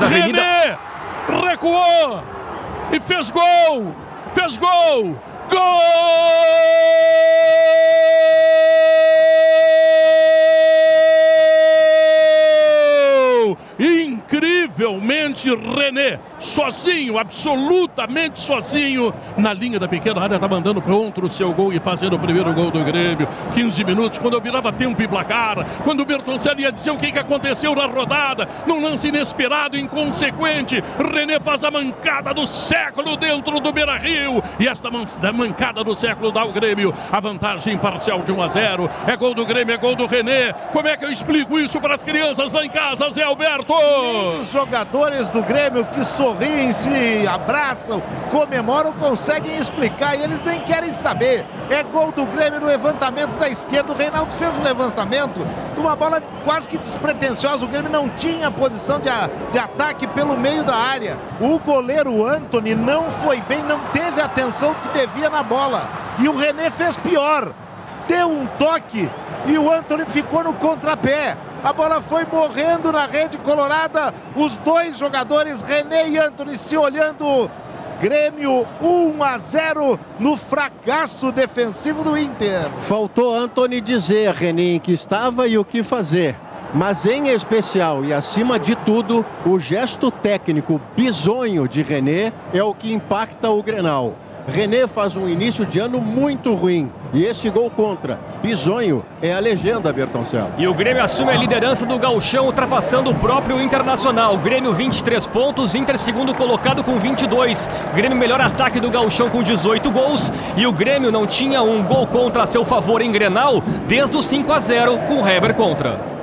Avenida... René recuou e fez gol! Fez gol! Gol! Incrivelmente, René, sozinho, absolutamente sozinho, na linha da pequena área, tá mandando pronto o seu gol e fazendo o primeiro gol do Grêmio. 15 minutos, quando eu virava tempo e placar, quando o Bertoncelli ia dizer o que, que aconteceu na rodada, num lance inesperado, inconsequente, René faz a mancada do século dentro do Beira Rio e esta mancada do século dá ao Grêmio a vantagem parcial de 1 a 0. É gol do Grêmio, é gol do René. Como é que eu explico isso para as crianças lá em casa, Zé Alberto? Os jogadores do Grêmio que sorriem, se abraçam, comemoram, conseguem explicar e eles nem querem saber. É gol do Grêmio no levantamento da esquerda. O Reinaldo fez um levantamento de uma bola quase que despretensiosa. O Grêmio não tinha posição de, a, de ataque pelo meio da área. O goleiro Anthony não foi bem, não teve a atenção que devia na bola. E o René fez pior. Deu um toque e o Anthony ficou no contrapé. A bola foi morrendo na rede colorada. Os dois jogadores, René e Anthony, se olhando. Grêmio 1 a 0 no fracasso defensivo do Inter. Faltou Anthony dizer, René, em que estava e o que fazer. Mas em especial e acima de tudo, o gesto técnico bizonho de René é o que impacta o Grenal. René faz um início de ano muito ruim. E esse gol contra Bisonho é a legenda, Bertoncello. E o Grêmio assume a liderança do Gauchão, ultrapassando o próprio Internacional. Grêmio 23 pontos, Inter segundo colocado com 22. Grêmio melhor ataque do Gauchão com 18 gols. E o Grêmio não tinha um gol contra a seu favor em Grenal desde o 5 a 0 com o Hever contra.